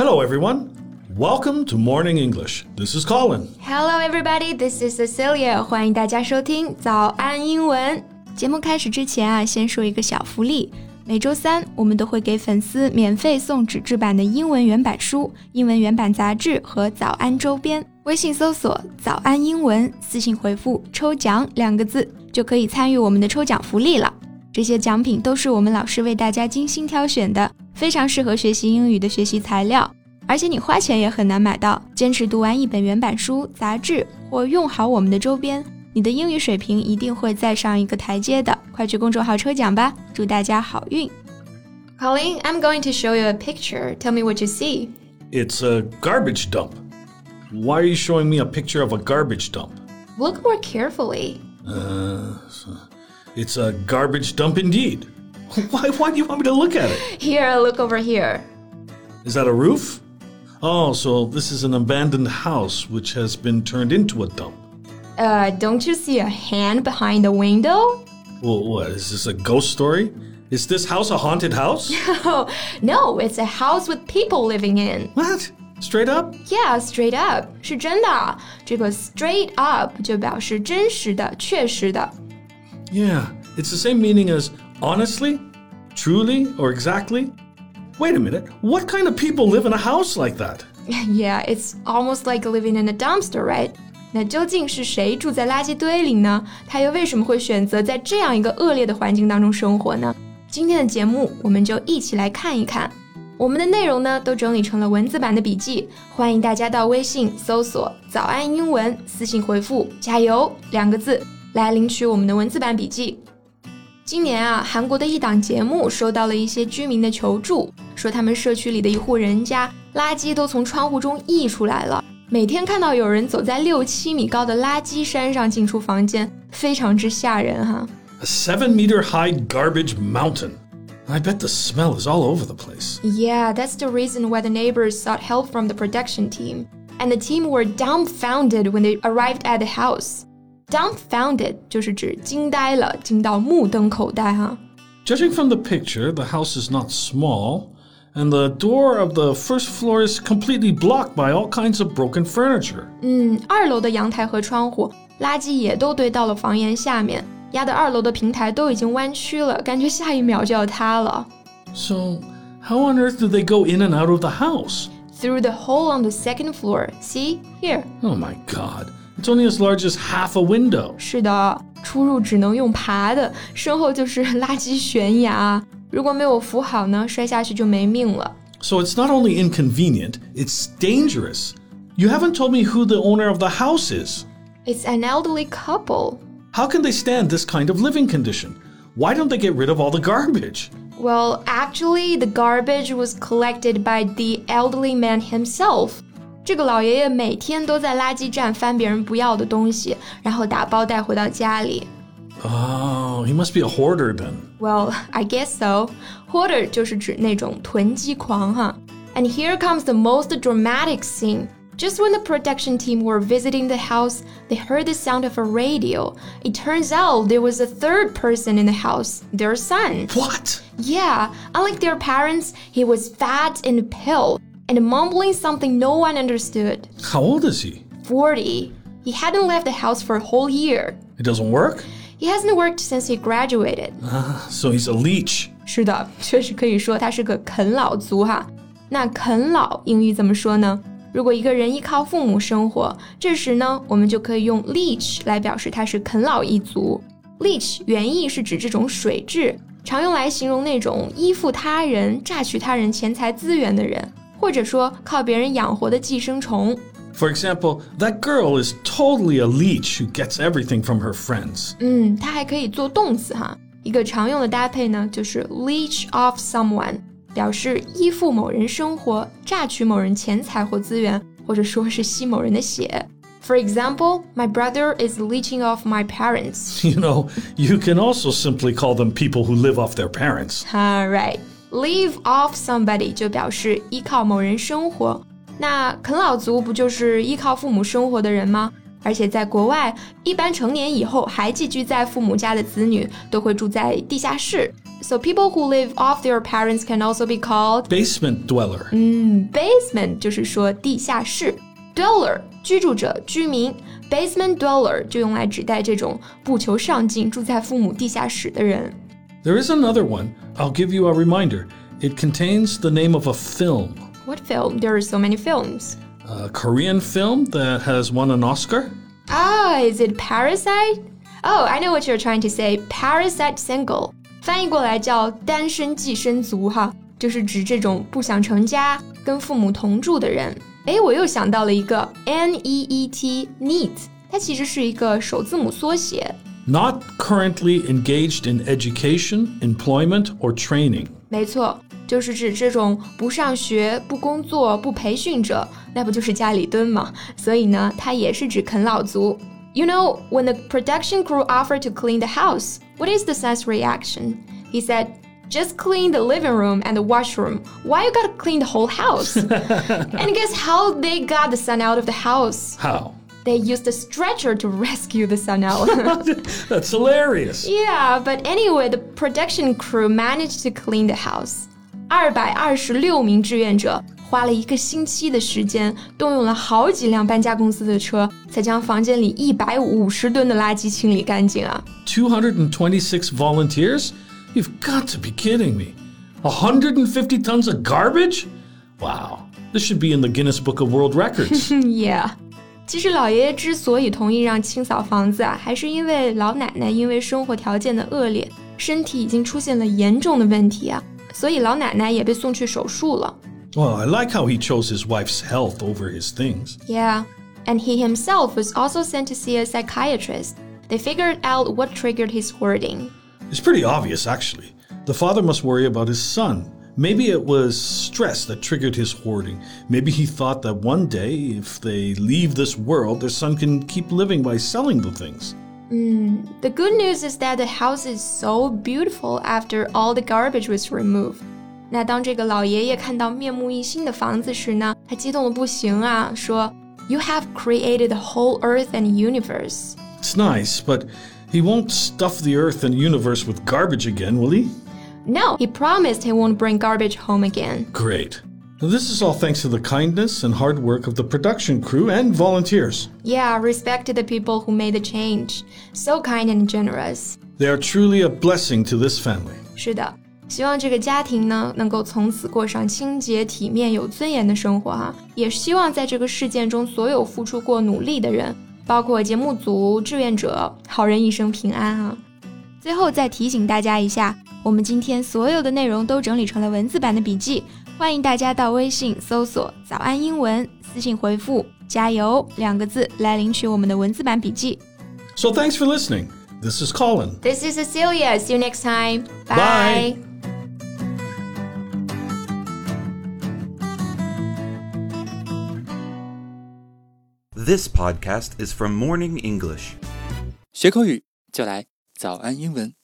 Hello, everyone. Welcome to Morning English. This is Colin. Hello, everybody. This is Cecilia. 欢迎大家收听早安英文节目。开始之前啊，先说一个小福利。每周三，我们都会给粉丝免费送纸质版的英文原版书、英文原版杂志和早安周边。微信搜索“早安英文”，私信回复“抽奖”两个字，就可以参与我们的抽奖福利了。这些奖品都是我们老师为大家精心挑选的， 非常适合学习英语的学习材料，而且你花钱也很难买到。坚持读完一本原版书、杂志，或用好我们的周边。你的英语水平一定会再上一个台阶的，快去公众号抽奖吧！祝大家好运。Colleen, I'm going to show you a picture. Tell me what you see. It's a garbage dump. Why are you showing me a picture of a garbage dump? Look more carefully. Uh, it's a garbage dump indeed. Why, why do you want me to look at it? Here, look over here. Is that a roof? Oh, so this is an abandoned house which has been turned into a dump. Uh, don't you see a hand behind the window? Well, what is this a ghost story? Is this house a haunted house? no, it's a house with people living in. What? Straight up? Yeah, straight up 是真的。这个 straight up 就表示真实的、确实的。Yeah, it's the same meaning as honestly, truly, or exactly. Wait a minute, what kind of people live in a house like that? Yeah, it's almost like living in a dumpster, right? 那究竟是谁住在垃圾堆里呢？他又为什么会选择在这样一个恶劣的环境当中生活呢？今天的节目我们就一起来看一看。我们的内容呢都整理成了文字版的笔记，欢迎大家到微信搜索“早安英文”，私信回复“加油”两个字来领取我们的文字版笔记。 今年啊，韩国的一档节目收到了一些居民的求助，说他们社区里的一户人家垃圾都从窗户中溢出来了。每天看到有人走在六七米高的垃圾山上进出房间，非常之吓人哈。A seven meter high garbage mountain. I bet the smell is all over the place. Yeah, that's the reason why the neighbors sought help from the production team. And the team were dumbfounded when they arrived at the house. Dumbfounded 就是指惊呆了，惊到目瞪口呆哈。Judging from the picture, the house is not small and the door of the first floor is completely blocked by all kinds of broken furniture. 嗯，二楼的阳台和窗户垃圾也都堆到了房檐下面，压得二楼的平台都已经弯曲了，感觉下一秒就要塌了。So, how on earth do they go in and out of the house? Through the hole on the second floor. See here. Oh my god. It's only as large as half a window. 是的，出入只能用爬的，身后就是垃圾悬崖。如果没有扶好呢，摔下去就没命了。So it's not only inconvenient, it's dangerous. You haven't told me who the owner of the house is. It's an elderly couple. How can they stand this kind of living condition? Why don't they get rid of all the garbage? Well, actually, the garbage was collected by the elderly man himself. 这个老爷爷每天都在垃圾站翻别人不要的东西，然后打包带回到家里。Oh, he must be a hoarder then. Well, I guess so. Hoarder 就是指那种囤积狂哈。And here comes the most dramatic scene. Just when the production team were visiting the house, they heard the sound of a radio. It turns out there was a third person in the house, their son. What? Yeah, unlike their parents, he was fat and pale and mumbling something no one understood. How old is he? 40. He hadn't left the house for a whole year. It doesn't work? He hasn't worked since he graduated. Ah, so he's a leech. 是的，确实可以说他是个啃老族哈。那啃老英语怎么说呢？如果一个人依靠父母生活，这时呢，我们就可以用 leech 来表示他是啃老一族。leech 原意是指这种水蛭，常用来形容那种依附他人、榨取他人钱财资源的人， 或者说靠别人养活的寄生虫。For example, that girl is totally a leech who gets everything from her friends. 嗯，它还可以做动词哈。一个常用的搭配呢，就是 leech off someone，表示依附某人生活、榨取某人钱财或资源，或者说是吸某人的血。For example, my brother is leeching off my parents. You know, you can also simply call them people who live off their parents. All right. Live off somebody 就表示依靠某人生活，那啃老族不就是依靠父母生活的人吗？而且在国外，一般成年以后还寄居在父母家的子女都会住在地下室，So people who live off their parents can also be called Basement dweller. 嗯，basement 就是说地下室，dweller 居住者、居民，basement dweller 就用来指代这种不求上进、住在父母地下室的人。There is another one. I'll give you a reminder. It contains the name of a film, What film? There are so many films. a Korean film that has won an Oscar. Ah, is it Parasite? Oh, I know what you're trying to say. Parasite single，翻译过来叫单身寄生族哈，就是指这种不想成家、跟父母同住的人。哎，我又想到了一个 N E E T neat，它其实是一个首字母缩写。 Not currently engaged in education, employment, or training. 没错，就是指这种不上学、不工作、不培训者，那不就是家里蹲吗？所以呢，它也是指啃老族。You know, when the production crew offered to clean the house, what is the son's reaction? He said, "Just clean the living room and the washroom. Why you gotta clean the whole house?" and guess how they got the son out of the house? How? They used a stretcher to rescue the son out. That's hilarious. Yeah, but anyway, the production crew managed to clean the house. 二百二十六名志愿者花了一个星期的时间，动用了好几辆搬家公司的车，才将房间里一百五十吨的垃圾清理干净啊！ 226 volunteers? You've got to be kidding me. 150 tons of garbage? Wow. This should be in the Guinness Book of World Records. Yeah， 其实老爷爷之所以同意让清扫房子啊，还是因为老奶奶因为生活条件的恶劣，身体已经出现了严重的问题啊，所以老奶奶也被送去手术了。 well, I like how he chose his wife's health over his things. Yeah, and he himself was also sent to see a psychiatrist. They figured out what triggered his hoarding. It's pretty obvious, actually. The father must worry about his son. Maybe it was stress that triggered his hoarding. Maybe he thought that one day, if they leave this world, their son can keep living by selling the things. The good news is that the house is so beautiful after all the garbage was removed. 那当这个老爷爷看到面目一新的房子时呢，他激动的不行啊，说：“You have created the whole earth and universe.” It's nice, but he won't stuff the earth and universe with garbage again, will he? No, he promised he won't bring garbage home again. Great. Now, this is all thanks to the kindness and hard work of the production crew and volunteers. Yeah, respect to the people who made the change. So kind and generous. They are truly a blessing to this family. 是的，希望这个家庭呢，能够从此过上清洁、体面、有尊严的生活哈、也希望在这个事件中，所有付出过努力的人，包括节目组、志愿者，好人一生平安啊！最后再提醒大家一下， 我们今天所有的内容都整理成了文字版的笔记，欢迎大家到微信搜索“早安英文”，私信回复“加油”两个字来领取我们的文字版笔记。 So thanks for listening. This is Colin. This is Cecilia. See you next time. Bye. This podcast is from Morning English. 学口语就来早安英文。